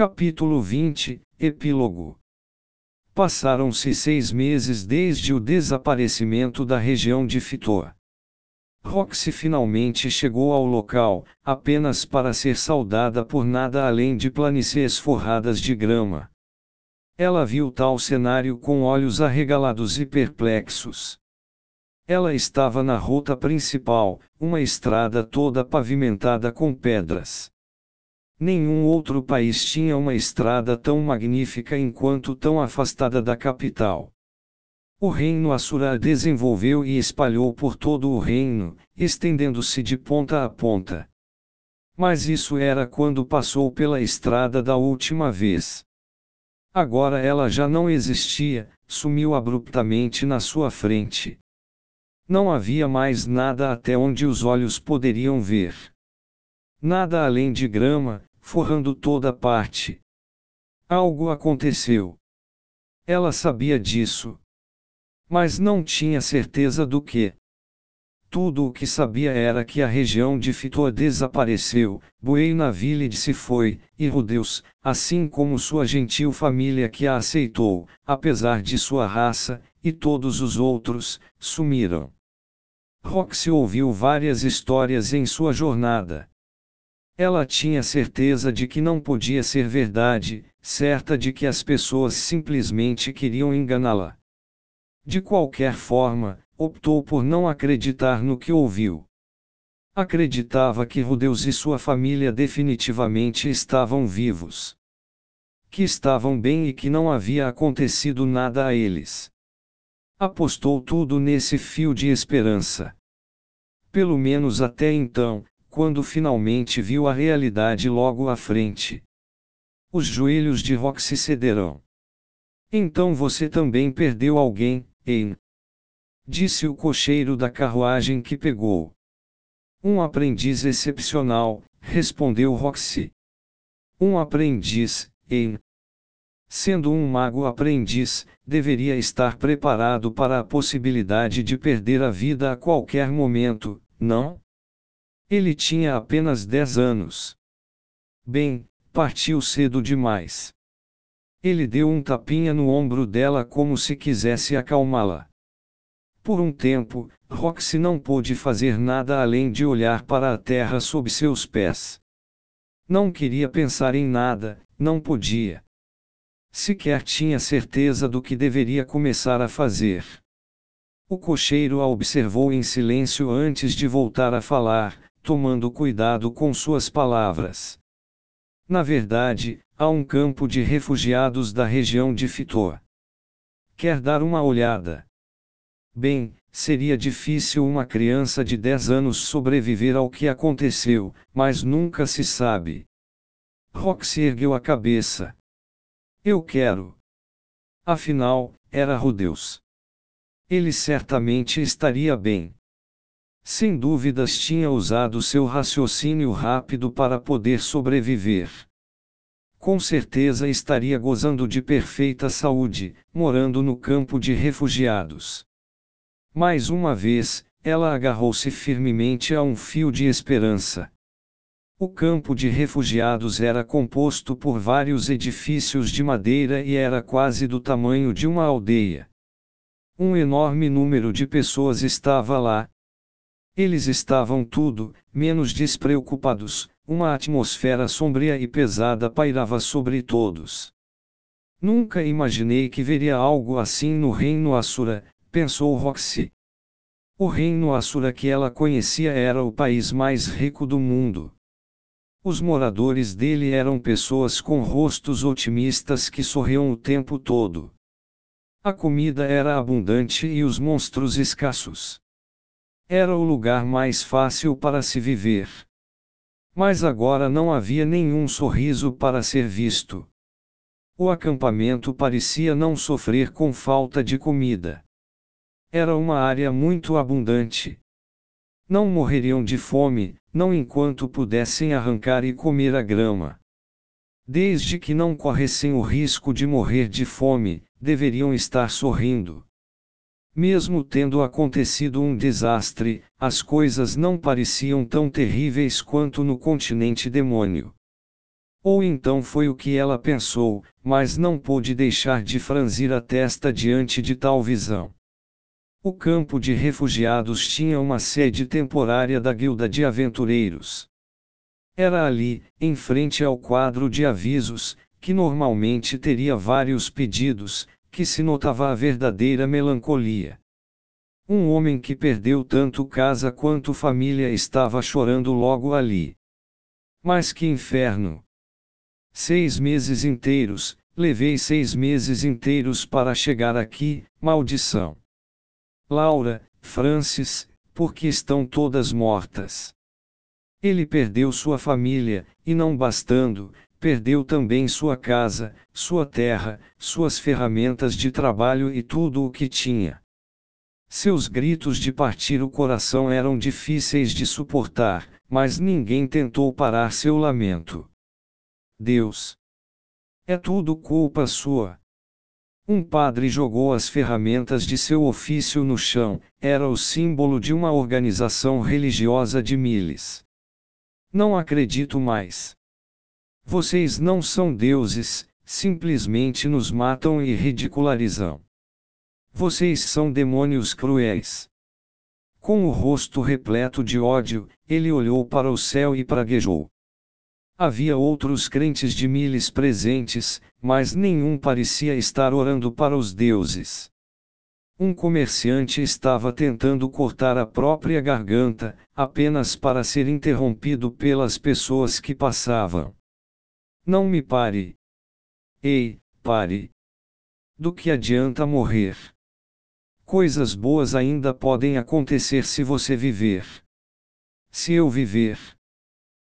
Capítulo 20 Epílogo Passaram-se seis meses desde o desaparecimento da região de Fitor. Roxy finalmente chegou ao local, apenas para ser saudada por nada além de planícies forradas de grama. Ela viu tal cenário com olhos arregalados e perplexos. Ela estava na ruta principal, uma estrada toda pavimentada com pedras. Nenhum outro país tinha uma estrada tão magnífica enquanto tão afastada da capital. O reino Assura desenvolveu e espalhou por todo o reino, estendendo-se de ponta a ponta. Mas isso era quando passou pela estrada da última vez. Agora ela já não existia, sumiu abruptamente na sua frente. Não havia mais nada até onde os olhos poderiam ver. Nada além de grama, forrando toda parte. Algo aconteceu. Ela sabia disso, mas não tinha certeza do que. Tudo o que sabia era que a região de Fitor desapareceu, Buena Village se foi, e Rudeus, assim como sua gentil família que a aceitou, apesar de sua raça, e todos os outros, sumiram. Roxy ouviu várias histórias em sua jornada. Ela tinha certeza de que não podia ser verdade, certa de que as pessoas simplesmente queriam enganá-la. De qualquer forma, optou por não acreditar no que ouviu. Acreditava que Rudeus e sua família definitivamente estavam vivos. Que estavam bem e que não havia acontecido nada a eles. Apostou tudo nesse fio de esperança. Pelo menos até então, quando finalmente viu a realidade logo à frente. Os joelhos de Roxy cederão. Então você também perdeu alguém, Hein? Disse o cocheiro da carruagem que pegou. Um aprendiz excepcional, respondeu Roxy. Um aprendiz, hein? Sendo um mago aprendiz, deveria estar preparado para a possibilidade de perder a vida a qualquer momento, não? Ele tinha apenas 10 anos. Bem, partiu cedo demais. Ele deu um tapinha no ombro dela como se quisesse acalmá-la. Por um tempo, Roxy não pôde fazer nada além de olhar para a terra sob seus pés. Não queria pensar em nada, não podia. Sequer tinha certeza do que deveria começar a fazer. O cocheiro a observou em silêncio antes de voltar a falar, tomando cuidado com suas palavras. Na verdade, há um campo de refugiados da região de Fitor. Quer dar uma olhada? Bem, seria difícil uma criança de 10 anos sobreviver ao que aconteceu, mas nunca se sabe. Roxy ergueu a cabeça. Eu quero. Afinal, era Rudeus. Ele certamente estaria bem. Sem dúvidas tinha usado seu raciocínio rápido para poder sobreviver. Com certeza estaria gozando de perfeita saúde, morando no campo de refugiados. Mais uma vez, ela agarrou-se firmemente a um fio de esperança. O campo de refugiados era composto por vários edifícios de madeira e era quase do tamanho de uma aldeia. Um enorme número de pessoas estava lá, eles estavam tudo, menos despreocupados, uma atmosfera sombria e pesada pairava sobre todos. Nunca imaginei que veria algo assim no reino Assura, pensou Roxy. O reino Assura que ela conhecia era o país mais rico do mundo. Os moradores dele eram pessoas com rostos otimistas que sorriam o tempo todo. A comida era abundante e os monstros escassos. Era o lugar mais fácil para se viver. Mas agora não havia nenhum sorriso para ser visto. O acampamento parecia não sofrer com falta de comida. Era uma área muito abundante. Não morreriam de fome, não enquanto pudessem arrancar e comer a grama. Desde que não corressem o risco de morrer de fome, deveriam estar sorrindo. Mesmo tendo acontecido um desastre, as coisas não pareciam tão terríveis quanto no continente demônio. Ou então foi o que ela pensou, mas não pôde deixar de franzir a testa diante de tal visão. O campo de refugiados tinha uma sede temporária da Guilda de Aventureiros. Era ali, em frente ao quadro de avisos, que normalmente teria vários pedidos, que se notava a verdadeira melancolia. Um homem que perdeu tanto casa quanto família estava chorando logo ali. Mas que inferno! Seis meses inteiros, levei seis meses inteiros para chegar aqui, maldição. Laura, Francis, porque estão todas mortas. Ele perdeu sua família, e não bastando, perdeu também sua casa, sua terra, suas ferramentas de trabalho e tudo o que tinha. Seus gritos de partir o coração eram difíceis de suportar, mas ninguém tentou parar seu lamento. Deus. É tudo culpa sua. Um padre jogou as ferramentas de seu ofício no chão, era o símbolo de uma organização religiosa de Miles. Não acredito mais. Vocês não são deuses, simplesmente nos matam e ridicularizam. Vocês são demônios cruéis. Com o rosto repleto de ódio, ele olhou para o céu e praguejou. Havia outros crentes de Miles presentes, mas nenhum parecia estar orando para os deuses. Um comerciante estava tentando cortar a própria garganta, apenas para ser interrompido pelas pessoas que passavam. Não me pare. Ei, pare. Do que adianta morrer? Coisas boas ainda podem acontecer se você viver. Se eu viver.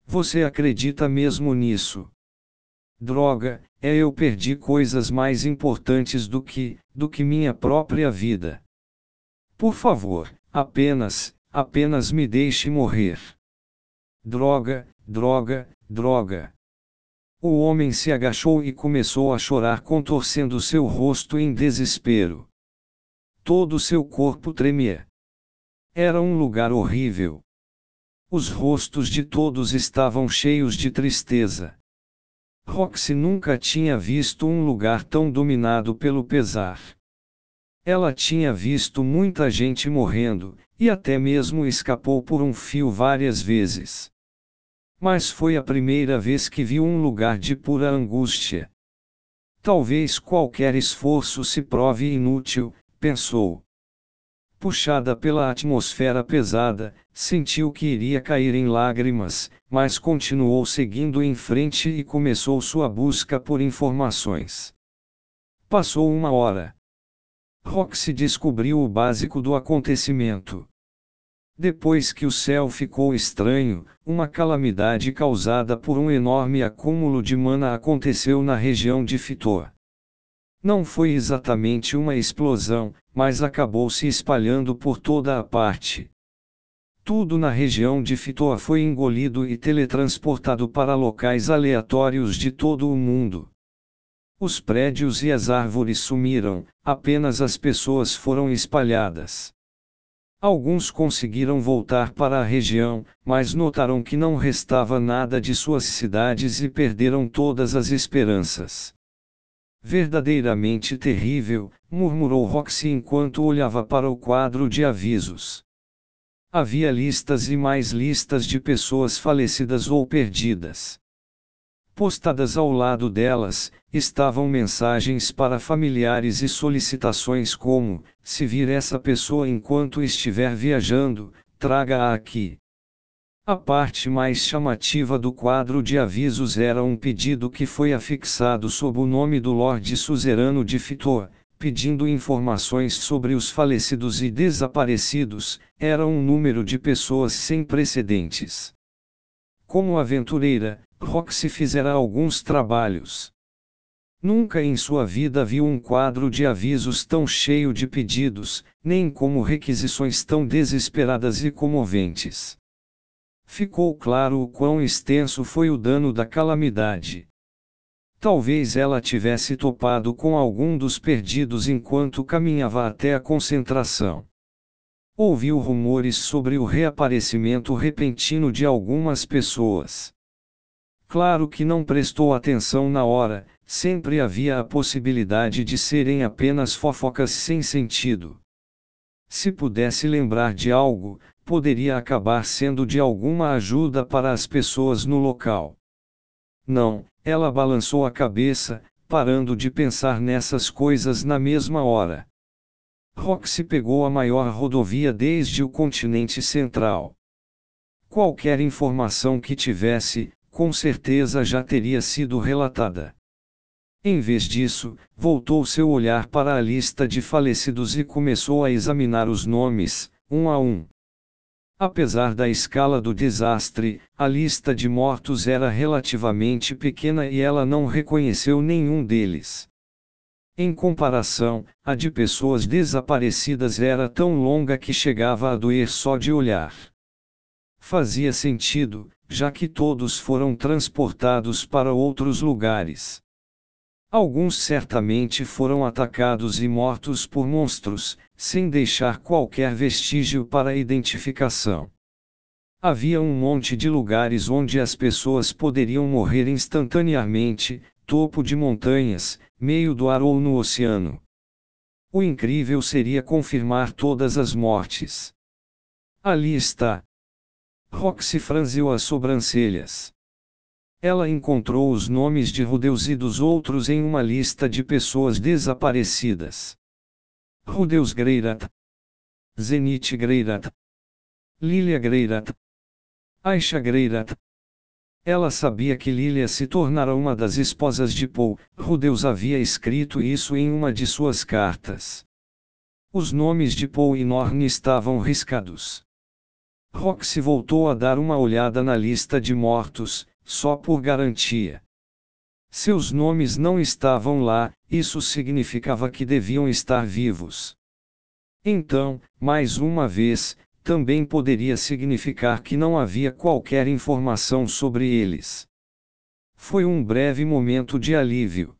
Você acredita mesmo nisso? Droga, é eu perdi coisas mais importantes do que, do que minha própria vida. Por favor, apenas, apenas me deixe morrer. Droga, droga, droga. O homem se agachou e começou a chorar contorcendo seu rosto em desespero. Todo seu corpo tremia. Era um lugar horrível. Os rostos de todos estavam cheios de tristeza. Roxy nunca tinha visto um lugar tão dominado pelo pesar. Ela tinha visto muita gente morrendo, e até mesmo escapou por um fio várias vezes. Mas foi a primeira vez que viu um lugar de pura angústia. Talvez qualquer esforço se prove inútil, pensou. Puxada pela atmosfera pesada, sentiu que iria cair em lágrimas, mas continuou seguindo em frente e começou sua busca por informações. Passou uma hora. Roxy descobriu o básico do acontecimento. Depois que o céu ficou estranho, uma calamidade causada por um enorme acúmulo de mana aconteceu na região de Fitor. Não foi exatamente uma explosão, mas acabou se espalhando por toda a parte. Tudo na região de Fitoa foi engolido e teletransportado para locais aleatórios de todo o mundo. Os prédios e as árvores sumiram, apenas as pessoas foram espalhadas. Alguns conseguiram voltar para a região, mas notaram que não restava nada de suas cidades e perderam todas as esperanças. Verdadeiramente terrível, murmurou Roxy enquanto olhava para o quadro de avisos. Havia listas e mais listas de pessoas falecidas ou perdidas. Postadas ao lado delas, estavam mensagens para familiares e solicitações como: se vir essa pessoa enquanto estiver viajando, traga-a aqui. A parte mais chamativa do quadro de avisos era um pedido que foi afixado sob o nome do Lorde Suzerano de Fitor, pedindo informações sobre os falecidos e desaparecidos, era um número de pessoas sem precedentes. Como aventureira, Roxy fizera alguns trabalhos. Nunca em sua vida viu um quadro de avisos tão cheio de pedidos, nem como requisições tão desesperadas e comoventes ficou claro o quão extenso foi o dano da calamidade. Talvez ela tivesse topado com algum dos perdidos enquanto caminhava até a concentração. Ouviu rumores sobre o reaparecimento repentino de algumas pessoas. Claro que não prestou atenção na hora, sempre havia a possibilidade de serem apenas fofocas sem sentido. Se pudesse lembrar de algo, poderia acabar sendo de alguma ajuda para as pessoas no local. Não, ela balançou a cabeça, parando de pensar nessas coisas na mesma hora. Roxy pegou a maior rodovia desde o continente central. Qualquer informação que tivesse, com certeza já teria sido relatada. Em vez disso, voltou seu olhar para a lista de falecidos e começou a examinar os nomes, um a um. Apesar da escala do desastre, a lista de mortos era relativamente pequena e ela não reconheceu nenhum deles. Em comparação, a de pessoas desaparecidas era tão longa que chegava a doer só de olhar. Fazia sentido, já que todos foram transportados para outros lugares. Alguns certamente foram atacados e mortos por monstros, sem deixar qualquer vestígio para identificação. Havia um monte de lugares onde as pessoas poderiam morrer instantaneamente, topo de montanhas, meio do ar ou no oceano. O incrível seria confirmar todas as mortes. Ali está. Roxy franziu as sobrancelhas. Ela encontrou os nomes de Rudeus e dos outros em uma lista de pessoas desaparecidas. Rudeus Greirat, Zenit Greirat, Lilia Greirat, Aisha Greirat. Ela sabia que Lilia se tornara uma das esposas de Paul, Rudeus havia escrito isso em uma de suas cartas. Os nomes de Paul e Norn estavam riscados. Roxy voltou a dar uma olhada na lista de mortos, só por garantia. Seus nomes não estavam lá, isso significava que deviam estar vivos. Então, mais uma vez, também poderia significar que não havia qualquer informação sobre eles. Foi um breve momento de alívio.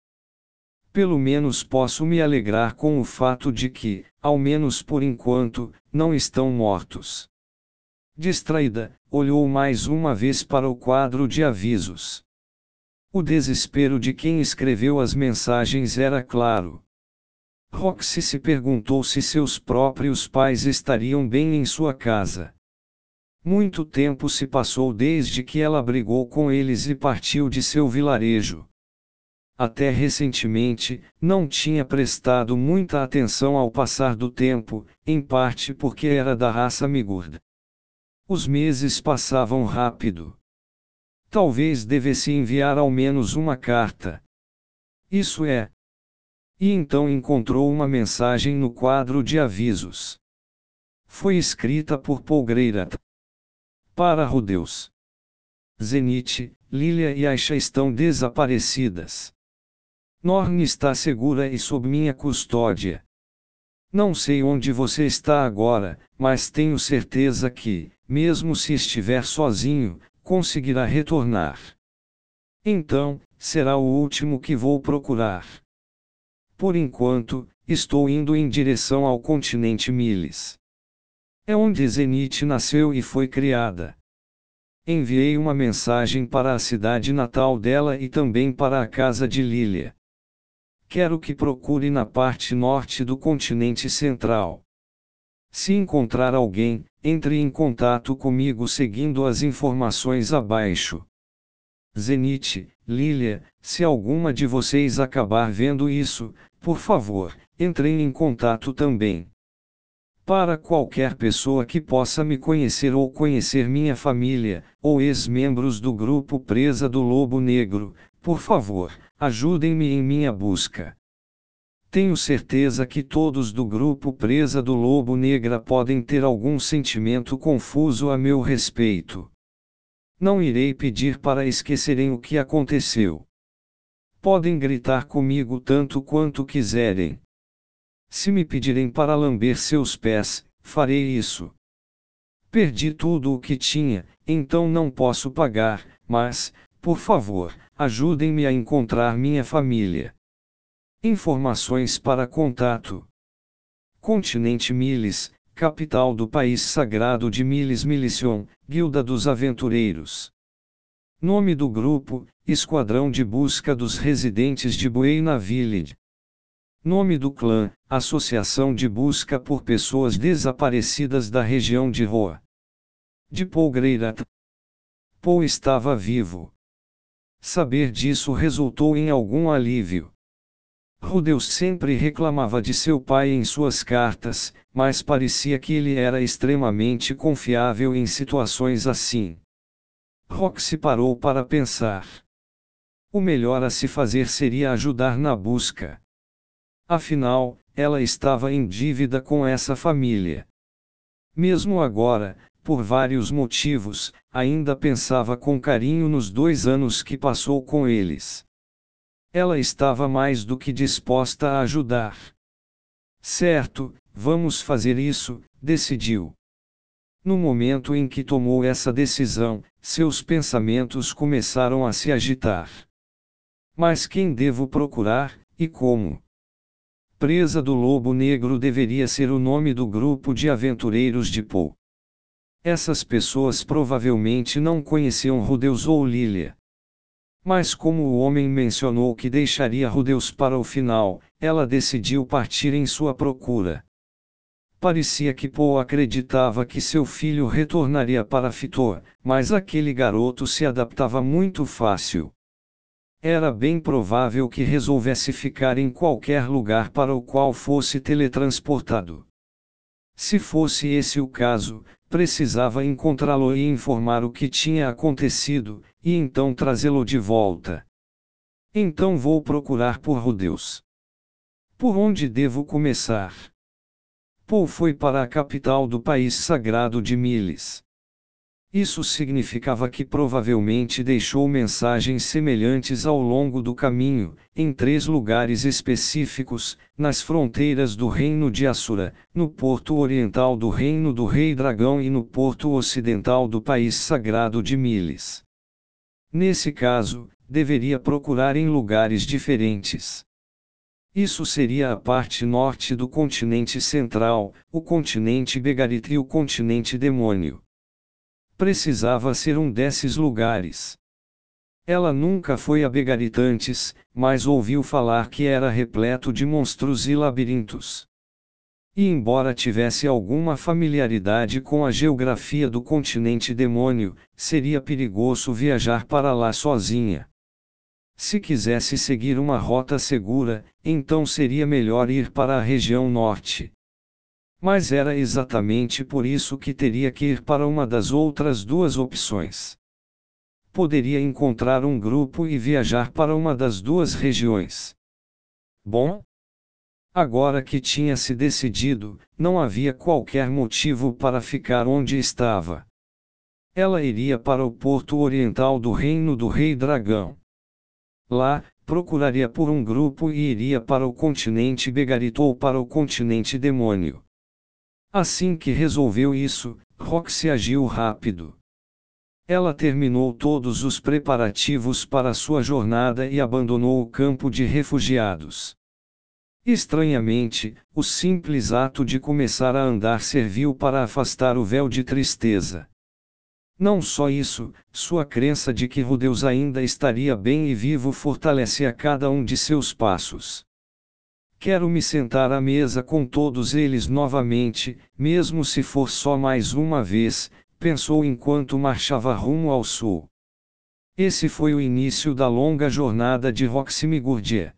Pelo menos posso me alegrar com o fato de que, ao menos por enquanto, não estão mortos. Distraída, olhou mais uma vez para o quadro de avisos. O desespero de quem escreveu as mensagens era claro. Roxy se perguntou se seus próprios pais estariam bem em sua casa. Muito tempo se passou desde que ela brigou com eles e partiu de seu vilarejo. Até recentemente, não tinha prestado muita atenção ao passar do tempo, em parte porque era da raça Migurd. Os meses passavam rápido. Talvez devesse enviar ao menos uma carta. Isso é. E então encontrou uma mensagem no quadro de avisos. Foi escrita por Paul Greirat. Para Rudeus. Zenit, Lilia e Aisha estão desaparecidas. Norn está segura e sob minha custódia. Não sei onde você está agora, mas tenho certeza que, mesmo se estiver sozinho, conseguirá retornar. Então, será o último que vou procurar. Por enquanto, estou indo em direção ao continente Miles. É onde Zenith nasceu e foi criada. Enviei uma mensagem para a cidade natal dela e também para a casa de Lilia. Quero que procure na parte norte do continente central. Se encontrar alguém, entre em contato comigo seguindo as informações abaixo. Zenith, Lilia, se alguma de vocês acabar vendo isso, por favor, entrem em contato também. Para qualquer pessoa que possa me conhecer ou conhecer minha família, ou ex-membros do grupo Presa do Lobo Negro, por favor, ajudem-me em minha busca. Tenho certeza que todos do grupo Presa do Lobo Negra podem ter algum sentimento confuso a meu respeito. Não irei pedir para esquecerem o que aconteceu. Podem gritar comigo tanto quanto quiserem. Se me pedirem para lamber seus pés, farei isso. Perdi tudo o que tinha, então não posso pagar, mas, por favor, ajudem-me a encontrar minha família. Informações para contato: Continente Miles, capital do país sagrado de Miles Milicion, Guilda dos Aventureiros. Nome do grupo: Esquadrão de Busca dos Residentes de Buena Village. Nome do clã: Associação de Busca por Pessoas Desaparecidas da região de Roa. De Paul Greirat. Paul estava vivo. Saber disso resultou em algum alívio. Rudeus sempre reclamava de seu pai em suas cartas, mas parecia que ele era extremamente confiável em situações assim. Roxy parou para pensar. O melhor a se fazer seria ajudar na busca. Afinal, ela estava em dívida com essa família. Mesmo agora, por vários motivos, ainda pensava com carinho nos dois anos que passou com eles. Ela estava mais do que disposta a ajudar. Certo, vamos fazer isso, decidiu. No momento em que tomou essa decisão, seus pensamentos começaram a se agitar. Mas quem devo procurar, e como? Presa do Lobo Negro deveria ser o nome do grupo de aventureiros de Poe. Essas pessoas provavelmente não conheciam Rudeus ou Lilia. Mas como o homem mencionou que deixaria Rudeus para o final, ela decidiu partir em sua procura. Parecia que Poe acreditava que seu filho retornaria para Fitor, mas aquele garoto se adaptava muito fácil. Era bem provável que resolvesse ficar em qualquer lugar para o qual fosse teletransportado. Se fosse esse o caso, precisava encontrá-lo e informar o que tinha acontecido, e então trazê-lo de volta. Então vou procurar por Rudeus. Por onde devo começar? Paul foi para a capital do país sagrado de Miles. Isso significava que provavelmente deixou mensagens semelhantes ao longo do caminho, em três lugares específicos, nas fronteiras do Reino de Assura, no porto oriental do Reino do Rei Dragão e no porto ocidental do país sagrado de Miles. Nesse caso, deveria procurar em lugares diferentes. Isso seria a parte norte do continente central, o continente Begarit e o continente Demônio. Precisava ser um desses lugares. Ela nunca foi a Begarit antes, mas ouviu falar que era repleto de monstros e labirintos. E embora tivesse alguma familiaridade com a geografia do continente demônio, seria perigoso viajar para lá sozinha. Se quisesse seguir uma rota segura, então seria melhor ir para a região norte. Mas era exatamente por isso que teria que ir para uma das outras duas opções. Poderia encontrar um grupo e viajar para uma das duas regiões. Bom? Agora que tinha se decidido, não havia qualquer motivo para ficar onde estava. Ela iria para o porto oriental do reino do Rei Dragão. Lá, procuraria por um grupo e iria para o continente Begarito ou para o continente Demônio. Assim que resolveu isso, Roxy agiu rápido. Ela terminou todos os preparativos para sua jornada e abandonou o campo de refugiados. Estranhamente, o simples ato de começar a andar serviu para afastar o véu de tristeza. Não só isso, sua crença de que Rudeus ainda estaria bem e vivo fortalece a cada um de seus passos. Quero me sentar à mesa com todos eles novamente, mesmo se for só mais uma vez, pensou enquanto marchava rumo ao sul. Esse foi o início da longa jornada de Roxy Migurdia.